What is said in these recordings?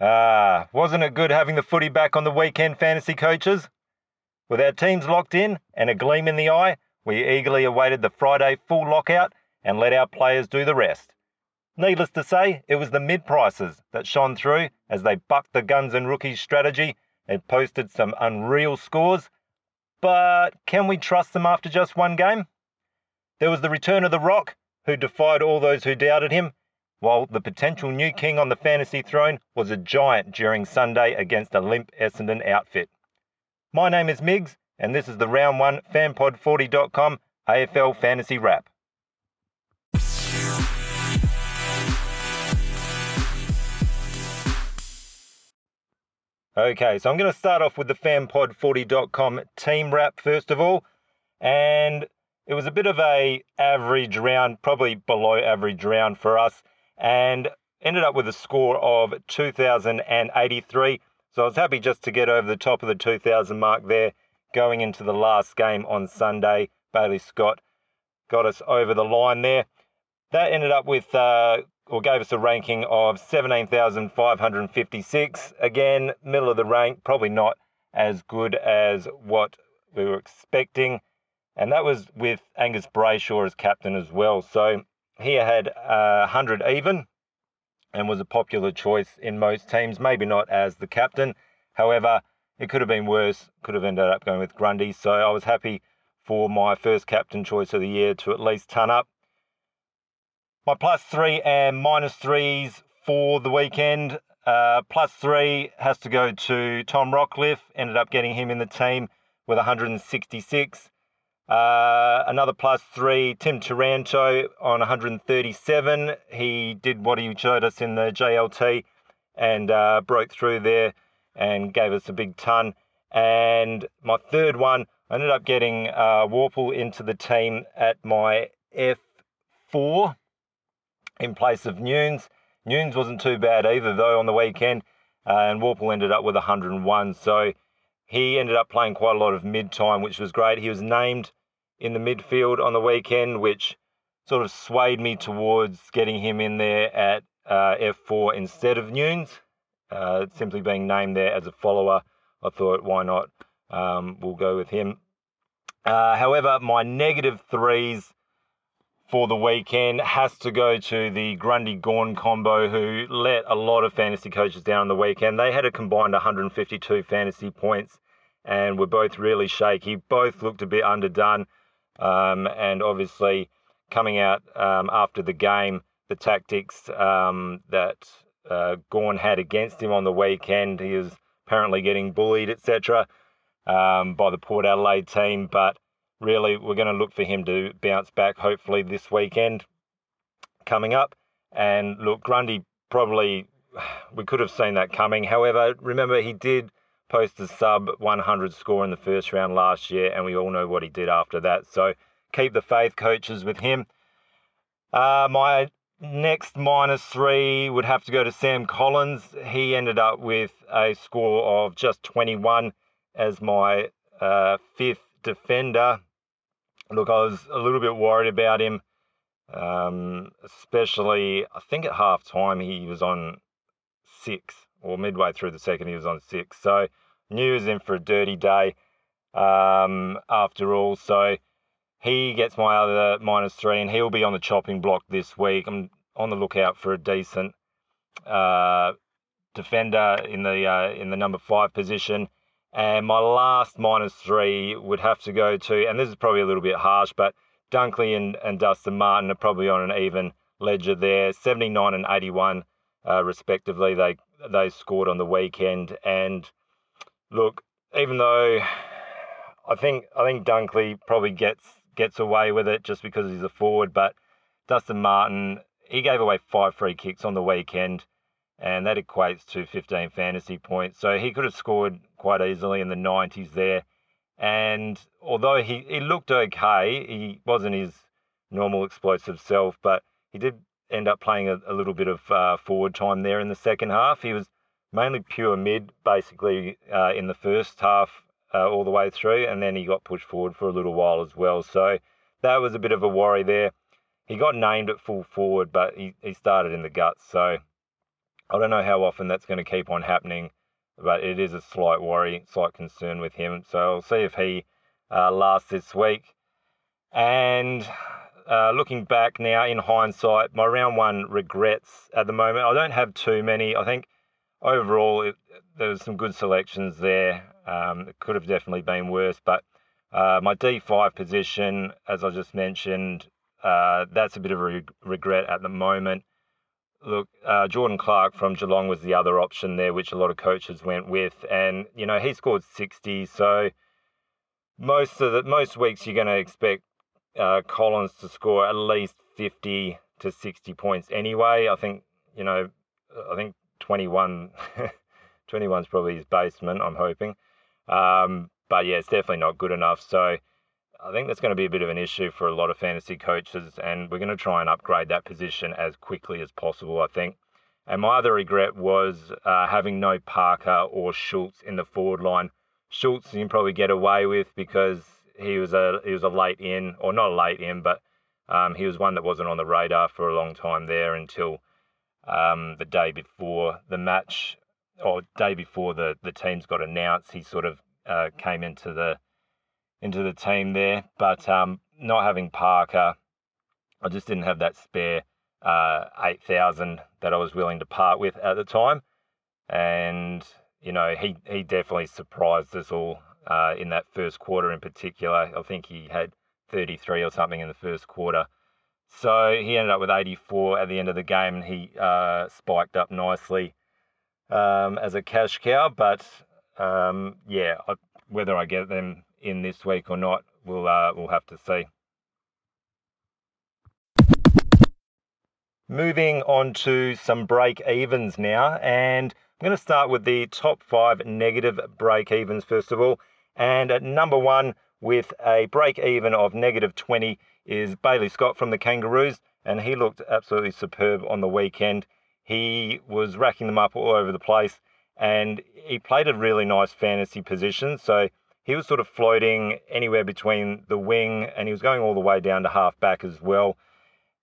Ah, wasn't it good having the footy back on the weekend, fantasy coaches? With our teams locked in and a gleam in the eye, we eagerly awaited the Friday full lockout and let our players do the rest. Needless to say, it was the mid prices that shone through as they bucked the guns and rookies strategy and posted some unreal scores. But can we trust them after just one game? There was the return of The Rock, who defied all those who doubted him, while the potential new king on the fantasy throne was a giant during Sunday against a limp Essendon outfit. My name is Miggs, and this is the Round 1 FanPod40.com AFL Fantasy Wrap. Okay, so I'm going to start off with the FanPod40.com team wrap first of all. And it was a bit of a average round, probably below average round for us, and ended up with a score of 2,083. So I was happy just to get over the top of the 2,000 mark there going into the last game on Sunday. Bailey Scott got us over the line there. That ended up with, uh, or gave us a ranking of 17,556. Again, middle of the rank, probably not as good as what we were expecting. And that was with Angus Brayshaw as captain as well. So he had uh, 100 even and was a popular choice in most teams, maybe not as the captain. However, it could have been worse, could have ended up going with Grundy. So I was happy for my first captain choice of the year to at least turn up. My plus three and minus threes for the weekend. Uh, plus three has to go to Tom Rockliff. Ended up getting him in the team with 166. Uh, another plus three, Tim Taranto on 137. He did what he showed us in the JLT and uh, broke through there and gave us a big ton. And my third one, I ended up getting uh, Worpel into the team at my F4 in place of Nunes. Nunes wasn't too bad either, though, on the weekend. Uh, and Worpel ended up with 101. So he ended up playing quite a lot of mid time, which was great. He was named in the midfield on the weekend, which sort of swayed me towards getting him in there at uh, F4 instead of Nunes. Uh, simply being named there as a follower, I thought, why not? Um, we'll go with him. Uh, however, my negative threes for the weekend has to go to the Grundy Gawn combo, who let a lot of fantasy coaches down on the weekend. They had a combined 152 fantasy points and were both really shaky. Both looked a bit underdone. Um, and obviously, coming out um, after the game, the tactics um, that uh, Gawn had against him on the weekend, he was apparently getting bullied, etc., um, by the Port Adelaide team. But really, we're going to look for him to bounce back, hopefully, this weekend coming up. And look, Grundy probably, we could have seen that coming. However, remember, he did post a sub 100 score in the first round last year, and we all know what he did after that. So keep the faith, coaches, with him. Uh, my next minus three would have to go to Sam Collins. He ended up with a score of just 21 as my uh, fifth defender. Look, I was a little bit worried about him, um, especially I think at half time he was on six, or midway through the second he was on six. So knew he was in for a dirty day um, after all. So he gets my other minus three, and he'll be on the chopping block this week. I'm on the lookout for a decent uh, defender in the uh, in the number five position. And my last minus three would have to go to, and this is probably a little bit harsh, but Dunkley and, and Dustin Martin are probably on an even ledger there, 79 and 81 uh, respectively. They they scored on the weekend, and look, even though I think I think Dunkley probably gets gets away with it just because he's a forward, but Dustin Martin he gave away five free kicks on the weekend, and that equates to 15 fantasy points. So he could have scored quite easily in the 90s there. And although he, he looked okay, he wasn't his normal explosive self, but he did end up playing a, a little bit of uh, forward time there in the second half. He was mainly pure mid, basically, uh, in the first half uh, all the way through, and then he got pushed forward for a little while as well. So that was a bit of a worry there. He got named at full forward, but he, he started in the guts. So I don't know how often that's going to keep on happening, but it is a slight worry, slight concern with him. So I'll see if he uh, lasts this week. And uh, looking back now in hindsight, my round one regrets at the moment. I don't have too many. I think overall it, there was some good selections there. Um, it could have definitely been worse, but uh, my D5 position, as I just mentioned, uh, that's a bit of a re- regret at the moment. Look, uh, Jordan Clark from Geelong was the other option there, which a lot of coaches went with, and you know he scored 60. So most of the most weeks you're going to expect uh, Collins to score at least 50 to 60 points anyway. I think you know, I think 21, 21 is probably his basement. I'm hoping. Um, but yeah, it's definitely not good enough. So I think that's going to be a bit of an issue for a lot of fantasy coaches, and we're going to try and upgrade that position as quickly as possible, I think. And my other regret was uh, having no Parker or Schultz in the forward line. Schultz you can probably get away with because he was a he was a late in, or not a late in, but um, he was one that wasn't on the radar for a long time there until um, the day before the match or day before the, the teams got announced, he sort of uh, came into the into the team there. But um, not having Parker, I just didn't have that spare uh, eight thousand that I was willing to part with at the time, and you know he he definitely surprised us all uh, in that first quarter in particular. I think he had thirty three or something in the first quarter. So he ended up with 84 at the end of the game, and he uh, spiked up nicely um, as a cash cow. But um, yeah, I, whether I get them in this week or not, we'll uh, we'll have to see. Moving on to some break evens now, and I'm going to start with the top five negative break evens first of all. And at number one, with a break even of negative 20, is Bailey Scott from the Kangaroos, and he looked absolutely superb on the weekend. He was racking them up all over the place, and he played a really nice fantasy position. So he was sort of floating anywhere between the wing, and he was going all the way down to half back as well.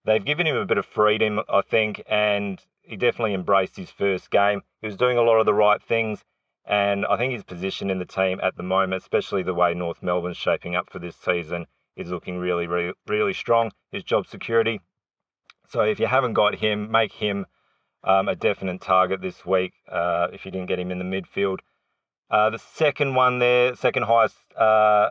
They've given him a bit of freedom, I think, and he definitely embraced his first game. He was doing a lot of the right things, and I think his position in the team at the moment, especially the way North Melbourne's shaping up for this season, is looking really, really, really strong. His job security. So if you haven't got him, make him um, a definite target this week uh, if you didn't get him in the midfield. Uh, the second one there, second highest uh,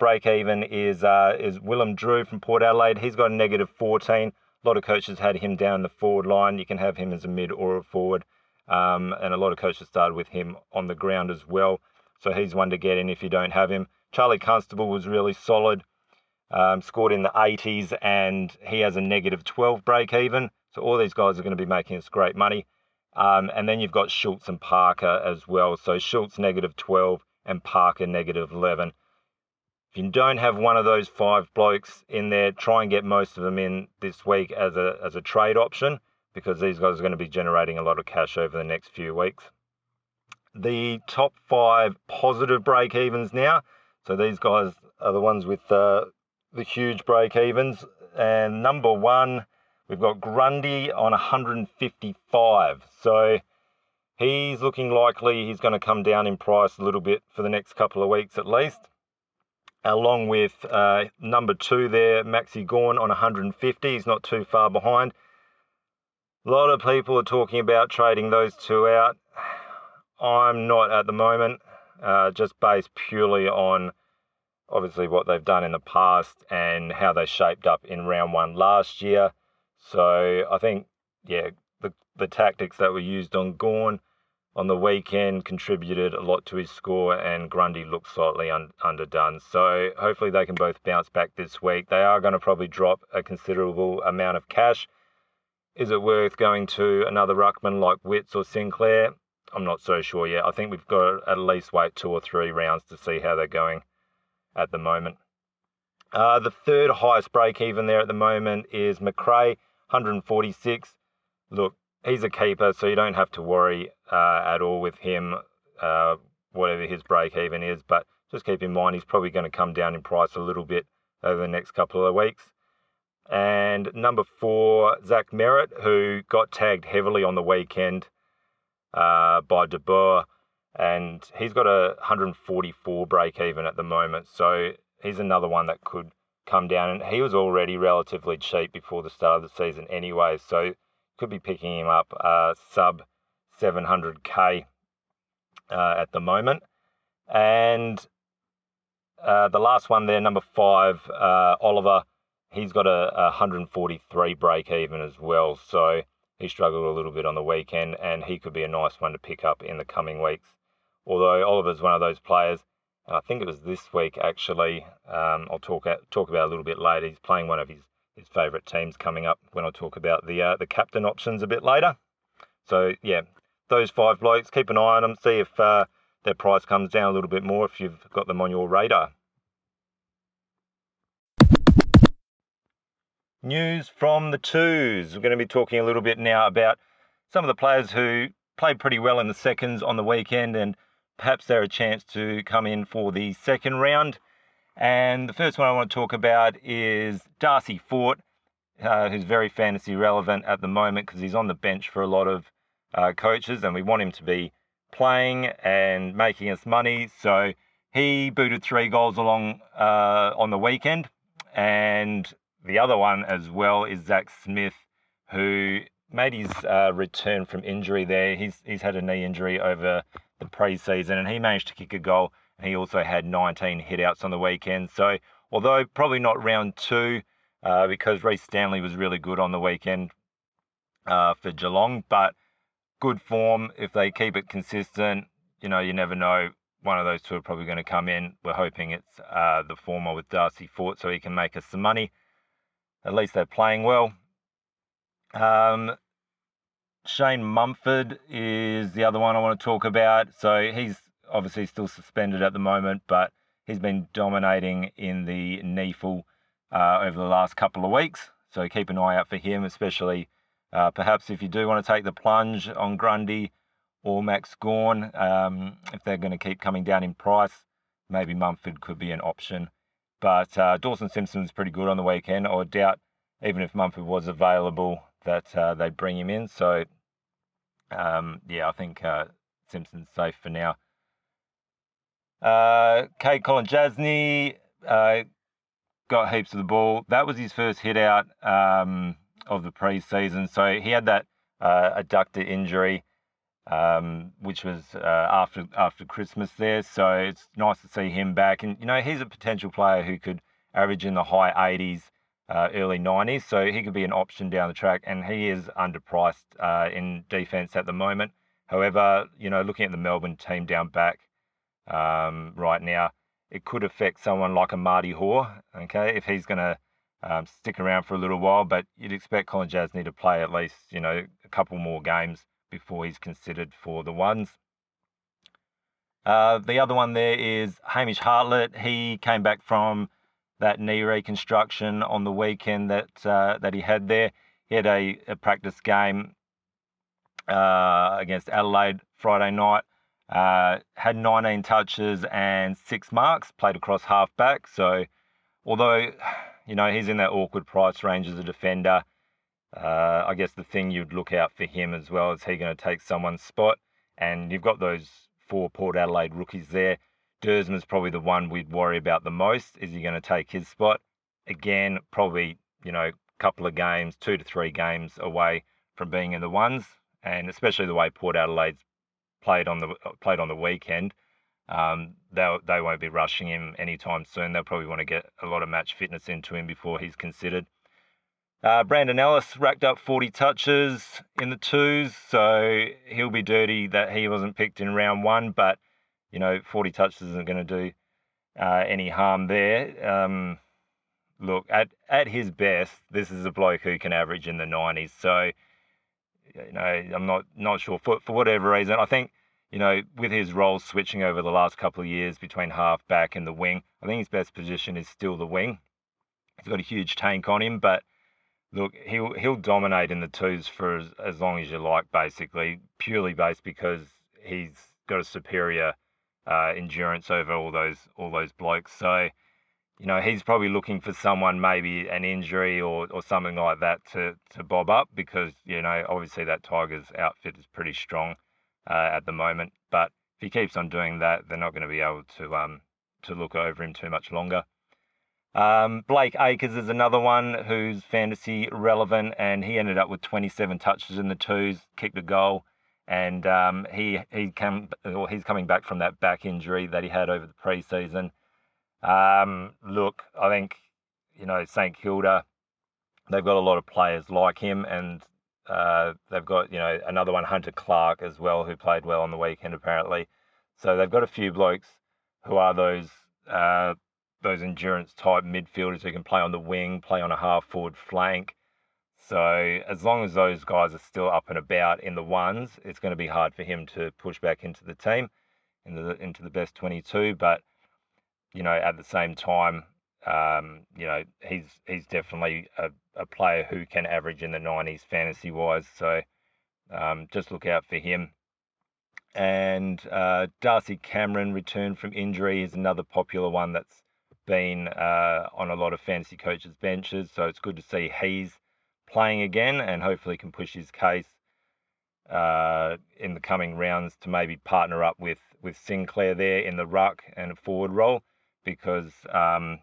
break even is uh, is Willem Drew from Port Adelaide. He's got a negative 14. A lot of coaches had him down the forward line. You can have him as a mid or a forward. Um, and a lot of coaches started with him on the ground as well. So he's one to get in if you don't have him. Charlie Constable was really solid um, scored in the 80s, and he has a negative 12 break even. So all these guys are going to be making us great money. Um, and then you've got Schultz and Parker as well. So Schultz negative 12 and Parker negative 11. If you don't have one of those five blokes in there, try and get most of them in this week as a as a trade option because these guys are going to be generating a lot of cash over the next few weeks. The top five positive break evens now. So these guys are the ones with uh, the huge break evens. And number one, we've got Grundy on 155. So he's looking likely he's going to come down in price a little bit for the next couple of weeks at least. Along with uh, number two there, Maxi Gawn on 150. He's not too far behind. A lot of people are talking about trading those two out. I'm not at the moment, uh, just based purely on obviously what they've done in the past and how they shaped up in round one last year. So I think, yeah, the, the tactics that were used on Gawn on the weekend contributed a lot to his score, and Grundy looked slightly un- underdone. So hopefully they can both bounce back this week. They are going to probably drop a considerable amount of cash. Is it worth going to another ruckman like Witts or Sinclair? I'm not so sure yet. I think we've got to at least wait two or three rounds to see how they're going at the moment. Uh, the third highest break even there at the moment is Macrae, 146. Look, he's a keeper, so you don't have to worry uh, at all with him, uh, whatever his break even is. But just keep in mind he's probably going to come down in price a little bit over the next couple of weeks. And number four, Zach Merrett, who got tagged heavily on the weekend uh, by De Boer, and he's got a 144 break even at the moment. So he's another one that could come down. And he was already relatively cheap before the start of the season anyway, so could be picking him up uh, sub 700k uh, at the moment. And uh, the last one there, number five, uh, Oliver, he's got a, a 143 break even as well. So he struggled a little bit on the weekend, and he could be a nice one to pick up in the coming weeks. Although Oliver's one of those players, I think it was this week actually. Um, I'll talk talk about a little bit later. He's playing one of his, his favourite teams coming up when I talk about the uh, the captain options a bit later. So yeah, those five blokes, keep an eye on them, see if uh, their price comes down a little bit more if you've got them on your radar. News from the twos. We're going to be talking a little bit now about some of the players who played pretty well in the seconds on the weekend and perhaps they're a chance to come in for the second round. And the first one I want to talk about is Darcy Fort, uh, who's very fantasy relevant at the moment because he's on the bench for a lot of uh, coaches and we want him to be playing and making us money. So he booted three goals along uh, on the weekend. And the other one as well is Zach Smith, who made his uh, return from injury there. He's, he's had a knee injury over the pre-season and he managed to kick a goal. And he also had 19 hitouts on the weekend. So although probably not round two, uh, because Rhys Stanley was really good on the weekend uh, for Geelong, but good form. If they keep it consistent, you know, you never know. One of those two are probably going to come in. We're hoping it's uh, the former with Darcy Fort so he can make us some money. At least they're playing well. Um, Shane Mumford is the other one I want to talk about. So he's obviously still suspended at the moment, but he's been dominating in the NEAFL uh, over the last couple of weeks. So keep an eye out for him, especially uh, perhaps if you do want to take the plunge on Grundy or Max Gawn, um, if they're going to keep coming down in price, maybe Mumford could be an option. But uh, Dawson Simpson's pretty good on the weekend. I doubt, even if Mumford was available, that uh, they'd bring him in. So, um, yeah, I think uh, Simpson's safe for now. Uh, Kade Kolodjashnij uh, got heaps of the ball. That was his first hit out. Um, of the preseason. So he had that uh, adductor injury, um, which was uh, after after Christmas there. So it's nice to see him back. And you know he's a potential player who could average in the high 80s, uh, early 90s. So he could be an option down the track. And he is underpriced uh, in defence at the moment. However, you know looking at the Melbourne team down back um, right now. It could affect someone like a Marty Hore, okay, if he's going to um, stick around for a little while, but you'd expect Colin Kolodjashnij to play at least, you know, a couple more games before he's considered for the ones. Uh, the other one there is Hamish Hartlett. He came back from that knee reconstruction on the weekend that uh, that he had there. He had a, a practice game uh, against Adelaide Friday night. Uh, had 19 touches and six marks. Played across half back. So, although you know, he's in that awkward price range as a defender. Uh, I guess the thing you'd look out for him as well is he going to take someone's spot. And you've got those four Port Adelaide rookies there. Duursma's probably the one we'd worry about the most. Is he going to take his spot? Again, probably, you know, a couple of games, two to three games away from being in the ones. And especially the way Port Adelaide's played on the played on the weekend. Um, they they won't be rushing him anytime soon. They'll probably want to get a lot of match fitness into him before he's considered. Uh, Brandon Ellis racked up 40 touches in the twos, so he'll be dirty that he wasn't picked in round one. But you know, 40 touches isn't going to do uh, any harm there. Um, look at at his best, this is a bloke who can average in the 90s. So you know, I'm not not sure for for whatever reason. I think you know, with his roles switching over the last couple of years between half back and the wing, I think his best position is still the wing. He's got a huge tank on him, but look, he'll he'll dominate in the twos for as, as long as you like, basically, purely based because he's got a superior uh, endurance over all those all those blokes. So, you know, he's probably looking for someone, maybe an injury or, or something like that to, to bob up because, you know, obviously that Tigers outfit is pretty strong uh, at the moment. But if he keeps on doing that, they're not going to be able to um, to look over him too much longer. Um, Blake Acres is another one who's fantasy relevant, and he ended up with 27 touches in the twos, kicked a goal, and um, he he came or he's coming back from that back injury that he had over the preseason. Um, look, I think you know St Kilda, they've got a lot of players like him, and uh, they've got you know another one, Hunter Clark as well, who played well on the weekend apparently. So they've got a few blokes who are those uh, those endurance type midfielders who can play on the wing, play on a half forward flank. So as long as those guys are still up and about in the ones, it's going to be hard for him to push back into the team, into the into the best 22. But you know, at the same time, um, you know, he's he's definitely a, a player who can average in the 90s fantasy wise. So um, just look out for him. And uh, Darcy Cameron returned from injury is another popular one that's been uh, on a lot of fantasy coaches' benches. So it's good to see he's playing again and hopefully can push his case uh, in the coming rounds to maybe partner up with, with Sinclair there in the ruck and forward role because um,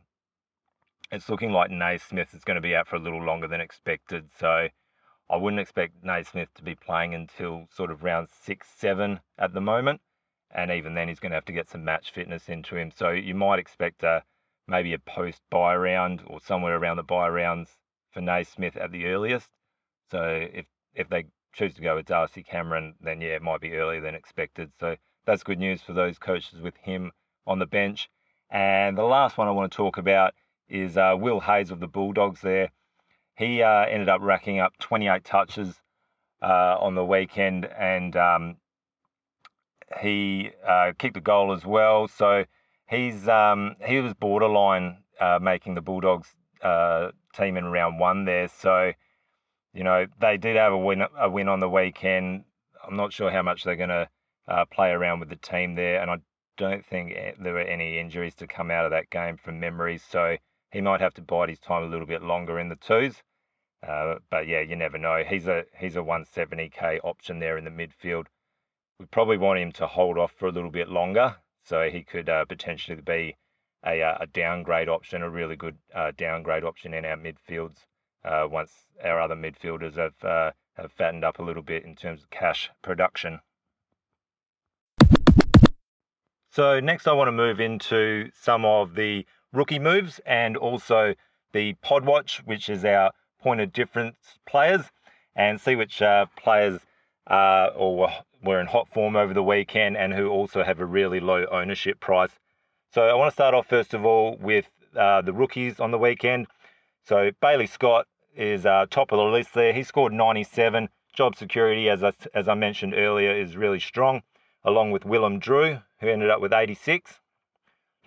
it's looking like Naismith is going to be out for a little longer than expected. So I wouldn't expect Naismith to be playing until sort of round six, seven at the moment. And even then, he's going to have to get some match fitness into him. So you might expect a maybe a post buy round or somewhere around the buy rounds for Naismith at the earliest. So if if they choose to go with Darcy Cameron, then yeah, it might be earlier than expected. So that's good news for those coaches with him on the bench. And the last one I want to talk about is uh, Will Hayes of the Bulldogs there. He uh, ended up racking up 28 touches uh, on the weekend and um, he uh, kicked a goal as well. So he's um, he was borderline uh, making the Bulldogs uh, team in round one there. So you know they did have a win a win on the weekend. I'm not sure how much they're going to play around with the team there, and I don't think there were any injuries to come out of that game from memory. So he might have to bide his time a little bit longer in the twos. Uh, but yeah, you never know. He's a he's a 170k option there in the midfield. We probably want him to hold off for a little bit longer, so he could uh, potentially be a, uh, a downgrade option, a really good uh, downgrade option in our midfields uh, once our other midfielders have uh, have fattened up a little bit in terms of cash production. So next I want to move into some of the rookie moves and also the pod watch, which is our point of difference players, and see which uh, players uh, or were in hot form over the weekend and who also have a really low ownership price. So I want to start off first of all with uh, the rookies on the weekend. So Bailey Scott is uh, top of the list there. He scored 97. Job security, as I, as I mentioned earlier, is really strong along with Willem Drew, who ended up with 86.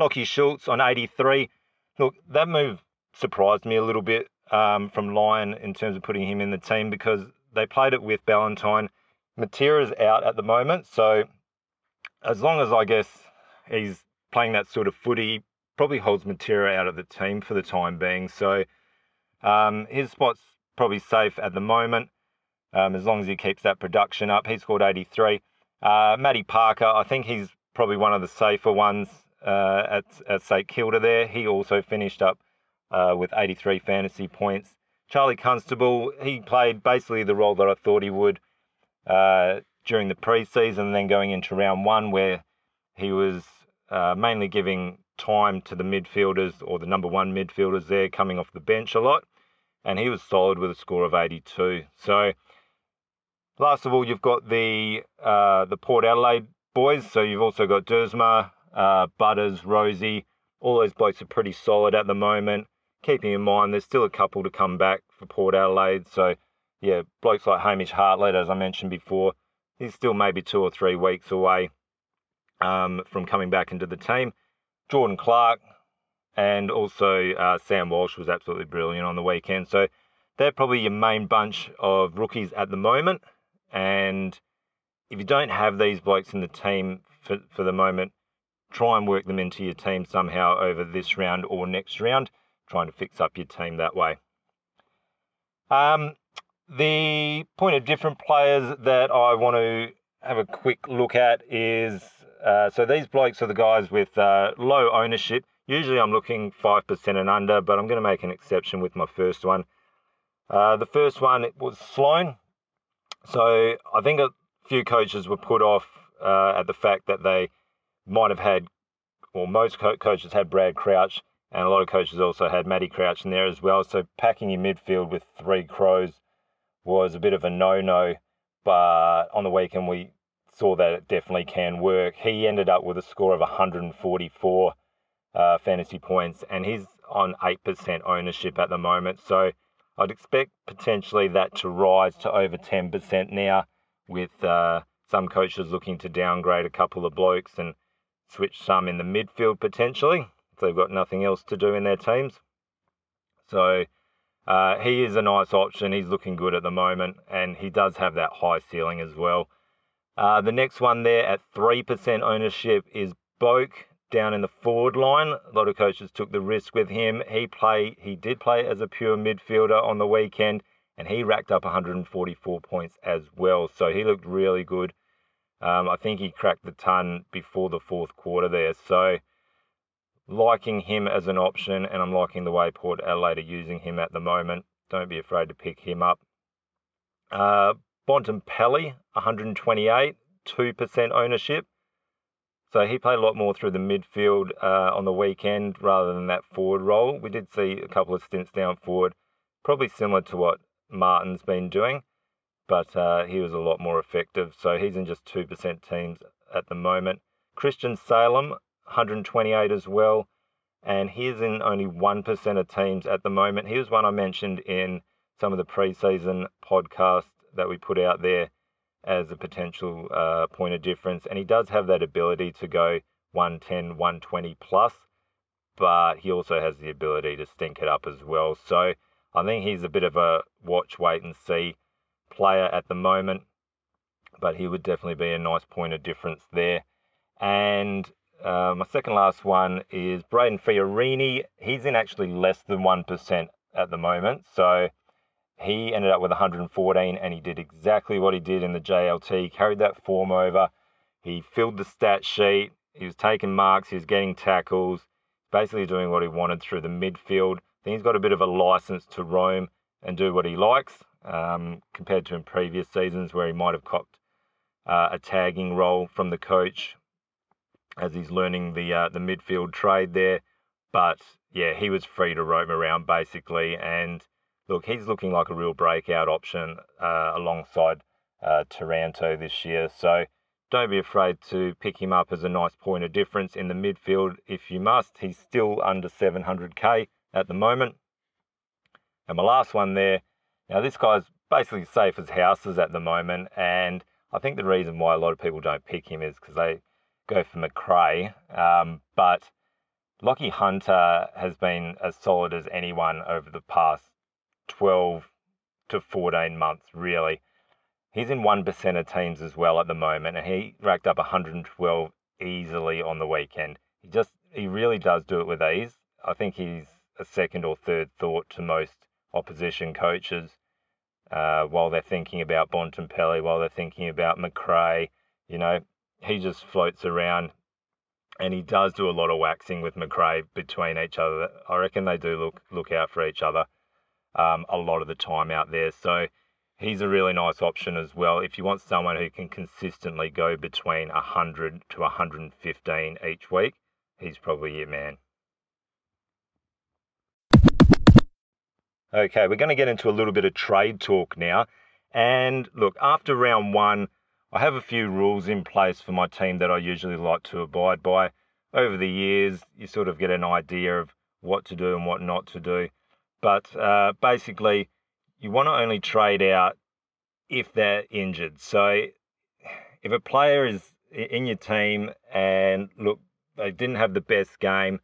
Lachie Schultz on 83. Look, that move surprised me a little bit um, from Lyon in terms of putting him in the team because they played it with Ballantyne. Matera's out at the moment, so as long as I guess he's playing that sort of footy, probably holds Matera out of the team for the time being. So um, his spot's probably safe at the moment um, as long as he keeps that production up. He scored 83. Uh, Matty Parker, I think he's probably one of the safer ones uh, at, at St Kilda there. He also finished up uh, with 83 fantasy points. Charlie Constable, he played basically the role that I thought he would uh, during the preseason and then going into round one where he was uh, mainly giving time to the midfielders or the number one midfielders there coming off the bench a lot. And he was solid with a score of 82. So Last of all, you've got the uh, the Port Adelaide boys. So you've also got Duursma, uh, Butters, Rozee. All those blokes are pretty solid at the moment. Keeping in mind, there's still a couple to come back for Port Adelaide. So yeah, blokes like Hamish Hartlett, as I mentioned before, he's still maybe two or three weeks away um, from coming back into the team. Jordan Clark and also uh, Sam Walsh was absolutely brilliant on the weekend. So they're probably your main bunch of rookies at the moment. And if you don't have these blokes in the team for, for the moment, try and work them into your team somehow over this round or next round, trying to fix up your team that way. Um, the point of different players that I want to have a quick look at is uh, so these blokes are the guys with uh, low ownership. Usually I'm looking 5% and under, but I'm going to make an exception with my first one. Uh, the first one was Sloane. So I think a few coaches were put off uh, at the fact that they might have had, or most co- coaches had Brad Crouch, and a lot of coaches also had Matty Crouch in there as well. So packing your midfield with three crows was a bit of a no-no. But on the weekend we saw that it definitely can work. He ended up with a score of 144 uh, fantasy points, and he's on 8% ownership at the moment. So I'd expect potentially that to rise to over 10% now, with uh, some coaches looking to downgrade a couple of blokes and switch some in the midfield potentially if they've got nothing else to do in their teams. So uh, he is a nice option. He's looking good at the moment, and he does have that high ceiling as well. Uh, the next one there at 3% ownership is Boak down in the forward line. A lot of coaches took the risk with him. He play he did play as a pure midfielder on the weekend and he racked up 144 points as well. So he looked really good. Um, I think he cracked the ton before the fourth quarter there. So liking him as an option and I'm liking the way Port Adelaide are using him at the moment. Don't be afraid to pick him up. Uh, Bontempelli, 128, 2% ownership. So he played a lot more through the midfield uh, on the weekend rather than that forward role. We did see a couple of stints down forward, probably similar to what Martin's been doing, but uh, he was a lot more effective. So he's in just 2% teams at the moment. Christian Salem, 128 as well, and he's in only 1% of teams at the moment. He was one I mentioned in some of the preseason podcasts that we put out there as a potential uh, point of difference. And he does have that ability to go 110, 120 plus, but he also has the ability to stink it up as well. So I think he's a bit of a watch, wait, and see player at the moment, but he would definitely be a nice point of difference there. And uh, my second last one is Brayden Fiorini. He's in actually less than 1% at the moment. So he ended up with 114 and he did exactly what he did in the JLT, carried that form over. He filled the stat sheet, he was taking marks, he was getting tackles, basically doing what he wanted through the midfield. Then he's got a bit of a license to roam and do what he likes um, compared to in previous seasons where he might have copped uh, a tagging role from the coach as he's learning the uh, the midfield trade there. But yeah, he was free to roam around basically and look, he's looking like a real breakout option uh, alongside uh, Taranto this year. So don't be afraid to pick him up as a nice point of difference in the midfield if you must. He's still under 700k at the moment. And my last one there, now this guy's basically safe as houses at the moment. And I think the reason why a lot of people don't pick him is because they go for Macrae. Um, but Lachie Hunter has been as solid as anyone over the past 12 to 14 months, really. He's in 1% of teams as well at the moment, and he racked up 112 easily on the weekend. He just, he really does do it with ease. I think he's a second or third thought to most opposition coaches uh, while they're thinking about Bontempelli, while they're thinking about Macrae. You know, he just floats around and he does do a lot of waxing with Macrae between each other. I reckon they do look look out for each other um, a lot of the time out there. So he's a really nice option as well. If you want someone who can consistently go between 100 to 115 each week, he's probably your man. Okay, we're going to get into a little bit of trade talk now. And look, after round one, I have a few rules in place for my team that I usually like to abide by. Over the years, you sort of get an idea of what to do and what not to do. But uh, basically, you want to only trade out if they're injured. So if a player is in your team and look, they didn't have the best game,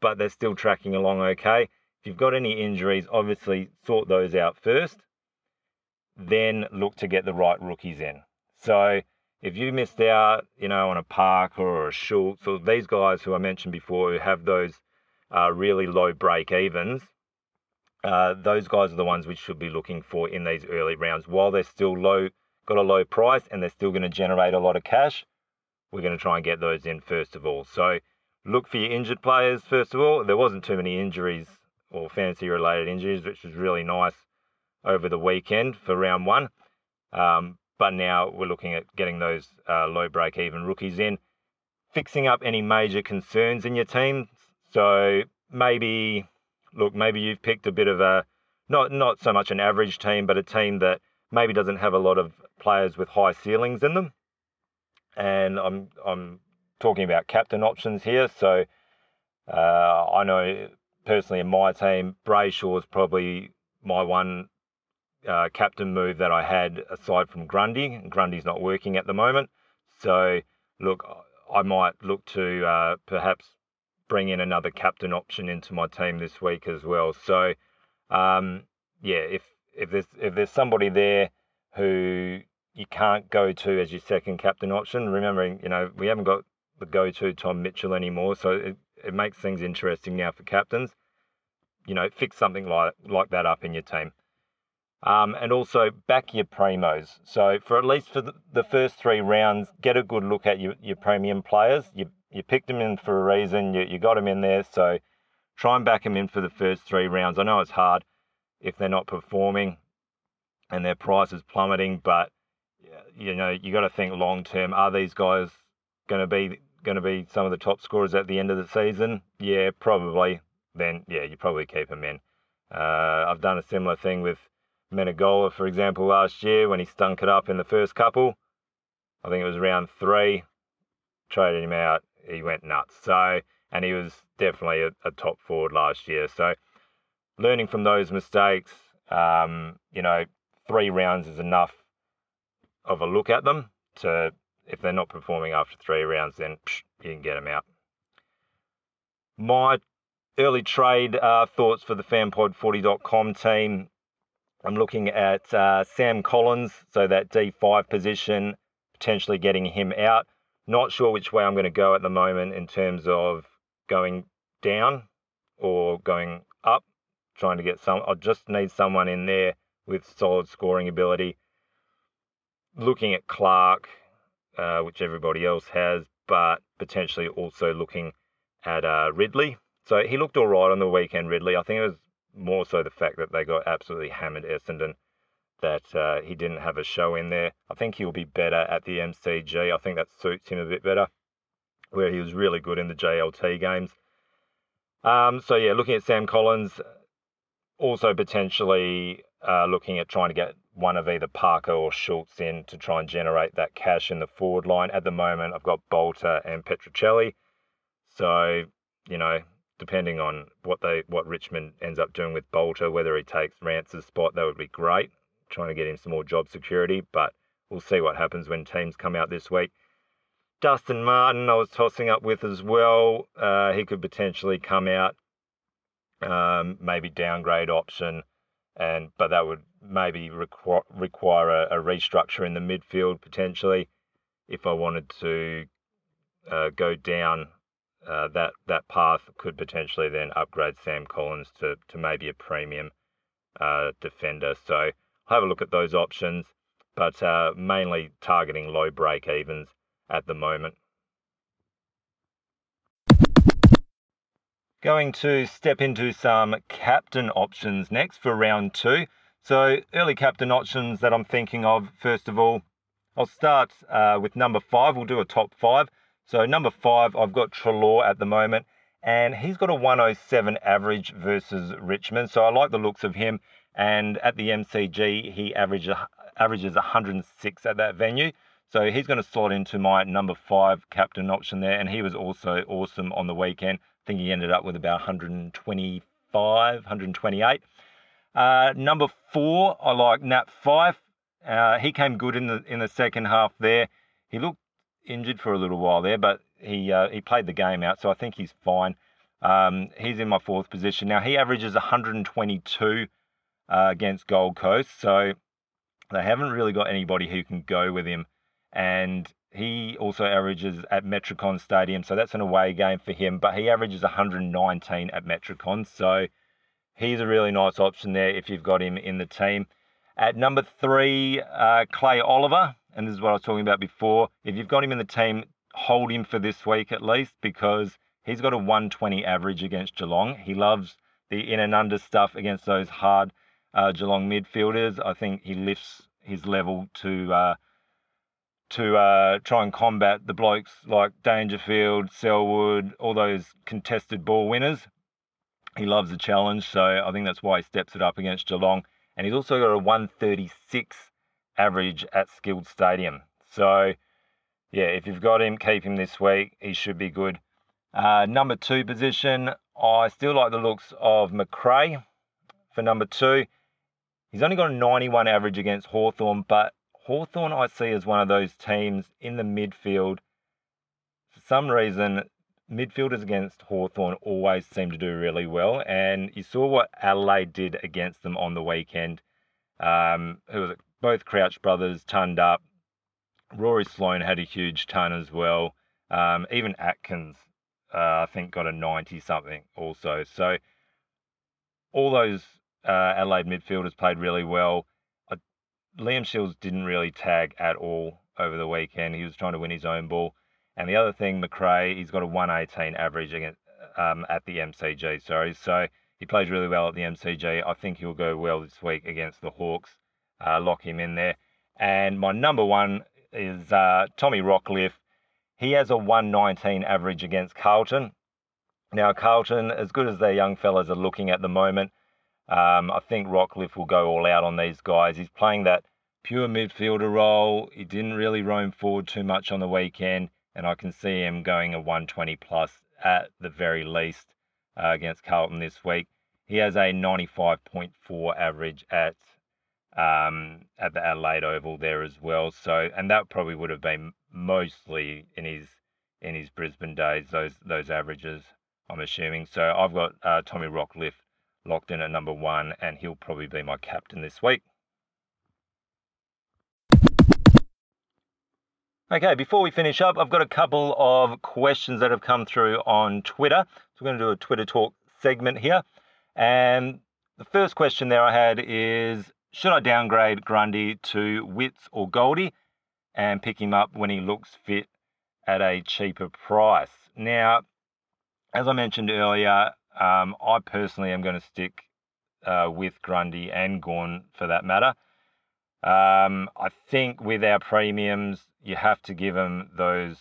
but they're still tracking along okay. If you've got any injuries, obviously sort those out first, then look to get the right rookies in. So if you missed out, you know, on a Parker or a Schultz or these guys who I mentioned before who have those uh, really low break evens, uh, those guys are the ones we should be looking for in these early rounds. While they're still low, got a low price, and they're still going to generate a lot of cash, we're going to try and get those in first of all. So look for your injured players first of all. There wasn't too many injuries or fantasy related injuries, which was really nice over the weekend for round one. Um, but now we're looking at getting those uh, low break even rookies in, fixing up any major concerns in your team. So maybe, look, maybe you've picked a bit of a not not so much an average team, but a team that maybe doesn't have a lot of players with high ceilings in them. And I'm I'm talking about captain options here. So uh, I know personally in my team, Brayshaw is probably my one uh, captain move that I had aside from Grundy. Grundy's not working at the moment. So, look, I might look to uh, perhaps bring in another captain option into my team this week as well. So, um, yeah, if if there's if there's somebody there who you can't go to as your second captain option, remembering you know we haven't got the go-to Tom Mitchell anymore, so it, it makes things interesting now for captains. You know, fix something like like that up in your team. Um, and also back your primos. So for at least for the, the, first three rounds, get a good look at your, your premium players. You you picked them in for a reason. You you got them in there. So try and back them in for the first three rounds. I know it's hard if they're not performing and their price is plummeting, but you know you got to think long term. Are these guys going to be going to be some of the top scorers at the end of the season? Yeah, probably. Then yeah, you probably keep them in. Uh, I've done a similar thing with Menegola, for example, last year when he stunk it up in the first couple. I think it was round three. Traded him out. He went nuts. So, and he was definitely a, a top forward last year. So, learning from those mistakes, um, you know, three rounds is enough of a look at them to, if they're not performing after three rounds, then psh, you can get them out. My early trade uh, thoughts for the fanpod40.com team I'm looking at uh, Sam Collins, so that D5 position, potentially getting him out. Not sure which way I'm going to go at the moment in terms of going down or going up, trying to get some. I just need someone in there with solid scoring ability. Looking at Clark, uh, which everybody else has, but potentially also looking at uh, Ridley. So he looked all right on the weekend, Ridley. I think it was more so the fact that they got absolutely hammered Essendon, that uh, he didn't have a show in there. I think he'll be better at the MCG. I think that suits him a bit better, where he was really good in the JLT games. Um, so yeah, looking at Sam Collins, also potentially uh, looking at trying to get one of either Parker or Schultz in to try and generate that cash in the forward line. At the moment, I've got Balta and Petruccelle. So, you know, depending on what they what Richmond ends up doing with Balta, whether he takes Rance's spot, that would be great. Trying to get him some more job security, but we'll see what happens when teams come out this week. Dustin Martin, I was tossing up with as well. Uh, he could potentially come out, um, maybe downgrade option, and but that would maybe require require a, a restructure in the midfield potentially if I wanted to uh, go down uh, that that path could potentially then upgrade Sam Collins to to maybe a premium uh, defender. So have a look at those options, but uh, mainly targeting low break evens at the moment. Going to step into some captain options next for round two. So early captain options that I'm thinking of. First of all, I'll start uh, with number five. We'll do a top five. So number five, I've got Treloar at the moment, and he's got a 107 average versus Richmond. So I like the looks of him. And at the MCG, he averages averages 106 at that venue. So he's going to slot into my number five captain option there, and he was also awesome on the weekend. I think he ended up with about 125, 128. Uh, number four, I like Nat Fyfe. Uh, he came good in the in the second half there. He looked injured for a little while there, but he uh, he played the game out, so I think he's fine. Um, he's in my fourth position now. He averages 122 uh, against Gold Coast, so they haven't really got anybody who can go with him and he also averages at Metricon Stadium, so that's an away game for him. But he averages 119 at Metricon, so he's a really nice option there if you've got him in the team. At number three, uh, Clay Oliver, and this is what I was talking about before. If you've got him in the team, hold him for this week at least because he's got a 120 average against Geelong. He loves the in and under stuff against those hard uh, Geelong midfielders. I think he lifts his level to uh, to uh, try and combat the blokes like Dangerfield, Selwood, all those contested ball winners. He loves the challenge, so I think that's why he steps it up against Geelong. And he's also got a 136 average at Skilled Stadium. So, yeah, if you've got him, keep him this week. He should be good. Uh, number two position, I still like the looks of Macrae for number two. He's only got a 91 average against Hawthorn, but Hawthorn I see as one of those teams in the midfield. For some reason, midfielders against Hawthorn always seem to do really well. And you saw what Adelaide did against them on the weekend. Um, who was it? Both Crouch brothers turned up. Rory Sloane had a huge ton as well. Um, even Atkins, uh, I think, got a 90 something also. So all those uh, Adelaide midfielders played really well. Uh, Liam Shiels didn't really tag at all over the weekend. He was trying to win his own ball. And the other thing, Macrae, he's got a 118 average against, um, at the MCG. Sorry, so he plays really well at the MCG. I think he'll go well this week against the Hawks. Uh, lock him in there. And my number one is uh, Tommy Rockliff. He has a 119 average against Carlton. Now, Carlton, as good as their young fellas are looking at the moment, um, I think Rockliff will go all out on these guys. He's playing that pure midfielder role. He didn't really roam forward too much on the weekend, and I can see him going a 120 plus at the very least uh, against Carlton this week. He has a 95.4 average at um, at the Adelaide Oval there as well. So, and that probably would have been mostly in his in his Brisbane days. Those those averages, I'm assuming. So, I've got uh, Tommy Rockliff locked in at number one, and he'll probably be my captain this week. Okay, before we finish up, I've got a couple of questions that have come through on Twitter. So we're going to do a Twitter talk segment here. And the first question there I had is Should I downgrade Grundy to Witts or Goldie and pick him up when he looks fit at a cheaper price? Now, as I mentioned earlier, um, I personally am going to stick uh, with Grundy and Gawn for that matter. Um, I think with our premiums, you have to give them those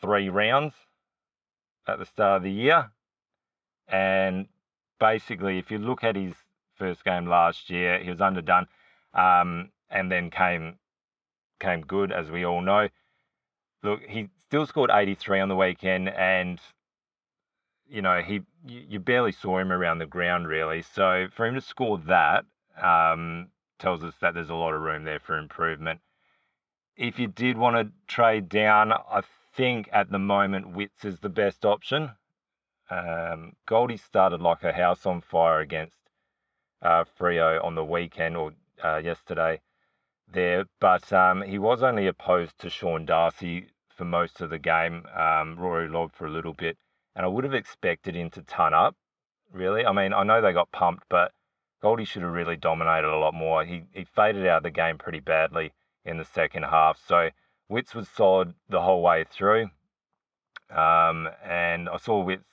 three rounds at the start of the year. And basically, if you look at his first game last year, he was underdone, um, and then came came good, as we all know. Look, he still scored 83 on the weekend, and you know, he you you barely saw him around the ground really. So for him to score that um, tells us that there's a lot of room there for improvement. If you did want to trade down, I think at the moment Witts is the best option. Um, Goldie started like a house on fire against uh, Freo on the weekend or uh, yesterday there, but um, he was only opposed to Sean Darcy for most of the game. Um, Rory Lobb for a little bit and I would have expected him to ton up. Really, I mean, I know they got pumped, but Goldie should have really dominated a lot more. He he faded out of the game pretty badly in the second half. So Witts was solid the whole way through, um, and I saw Witts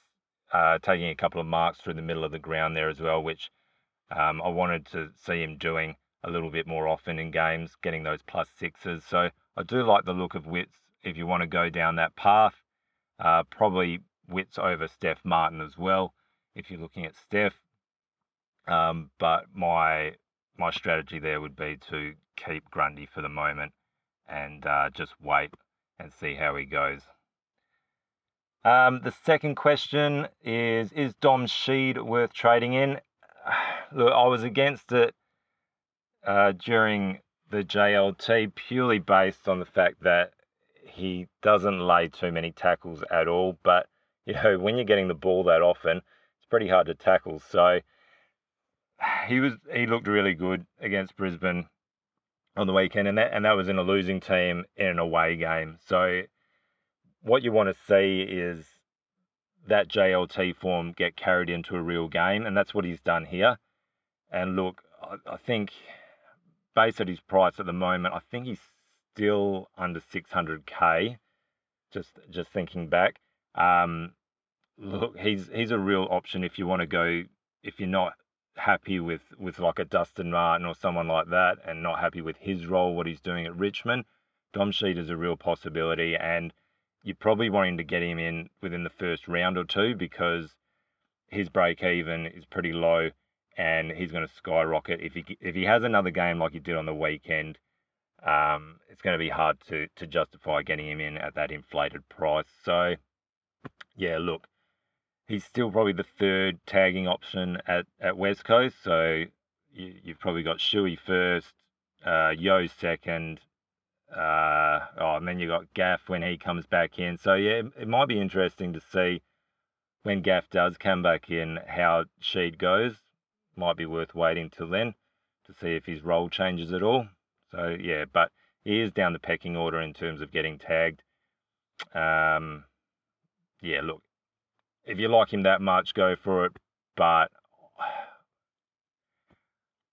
uh, taking a couple of marks through the middle of the ground there as well, which um, I wanted to see him doing a little bit more often in games, getting those plus sixes. So I do like the look of Witts if you want to go down that path. Uh, probably Witts over Steph Martin as well, if you're looking at Steph. Um, but my my strategy there would be to keep Grundy for the moment and uh, just wait and see how he goes. Um, the second question is Is Dom Sheed worth trading in? Look, I was against it uh, during the JLT purely based on the fact that he doesn't lay too many tackles at all, but you know, when you're getting the ball that often, it's pretty hard to tackle. So he was he looked really good against Brisbane on the weekend, and that and that was in a losing team in an away game. So what you want to see is that JLT form get carried into a real game, and that's what he's done here. And look, I, think based at his price at the moment, I think he's still under 600k. Just just thinking back, um, look, he's he's a real option if you want to go if you're not happy with with like a Dustin Martin or someone like that, and not happy with his role, what he's doing at Richmond. Dom Sheed is a real possibility, and you're probably wanting to get him in within the first round or two because his break even is pretty low and he's going to skyrocket if he if he has another game like he did on the weekend. Um, it's going to be hard to to justify getting him in at that inflated price. So, yeah, look, he's still probably the third tagging option at at West Coast. So you, have probably got Shuey first, uh, Yeo second, uh, oh, and then you got Gaff when he comes back in. So yeah, it, it might be interesting to see when Gaff does come back in how Sheed goes might be worth waiting till then to see if his role changes at all. So yeah, but he is down the pecking order in terms of getting tagged. Um, yeah, look, if you like him that much, go for it. But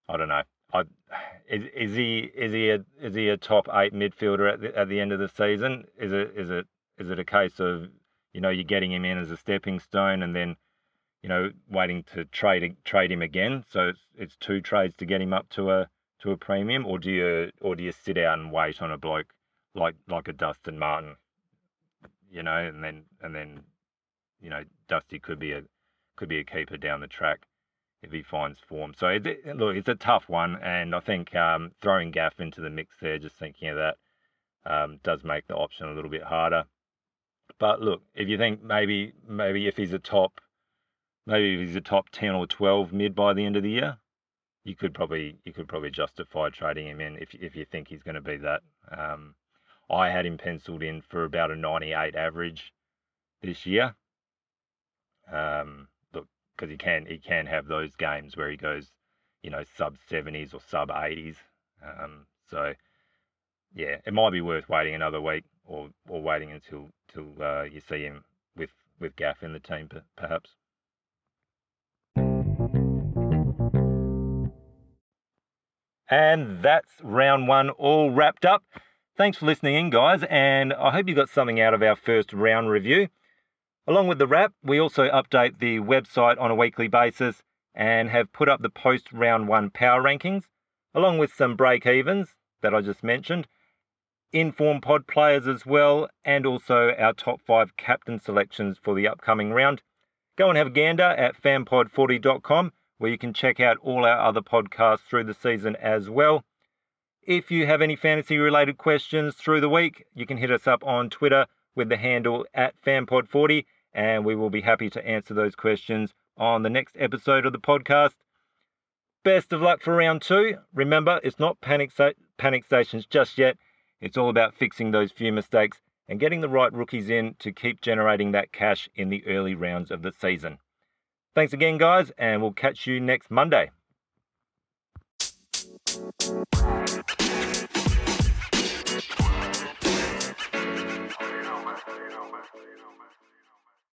I don't know. I is, is he is he a is he a top eight midfielder at the, at the end of the season? Is it is it is it a case of you know you're getting him in as a stepping stone and then you know, waiting to trade trade him again. So it's it's two trades to get him up to a to a premium, or do you or do you sit out and wait on a bloke like like a Dustin Martin, you know, and then and then, you know, Dusty could be a could be a keeper down the track if he finds form. So it, look, it's a tough one, and I think um, throwing Gaff into the mix there, just thinking of that, um, does make the option a little bit harder. But look, if you think maybe maybe if he's a top maybe if he's a top 10 or 12 mid by the end of the year, you could probably you could probably justify trading him in if if you think he's going to be that. Um, I had him penciled in for about a 98 average this year. Um, look, because he can he can have those games where he goes, you know, sub 70s or sub 80s. Um, so yeah, it might be worth waiting another week or or waiting until till uh, you see him with with Gaff in the team, perhaps. And that's round one all wrapped up. Thanks for listening in, guys, and I hope you got something out of our first round review. Along with the wrap, we also update the website on a weekly basis and have put up the post round one power rankings, along with some break evens that I just mentioned, inform pod players as well, and also our top five captain selections for the upcoming round. Go and have a gander at fanpod40.com where you can check out all our other podcasts through the season as well. If you have any fantasy related questions through the week, you can hit us up on Twitter with the handle at fanpod40 and we will be happy to answer those questions on the next episode of the podcast. Best of luck for round two. Remember, it's not panic, panic stations just yet. It's all about fixing those few mistakes and getting the right rookies in to keep generating that cash in the early rounds of the season. Thanks again, guys, and we'll catch you next Monday. Thank you.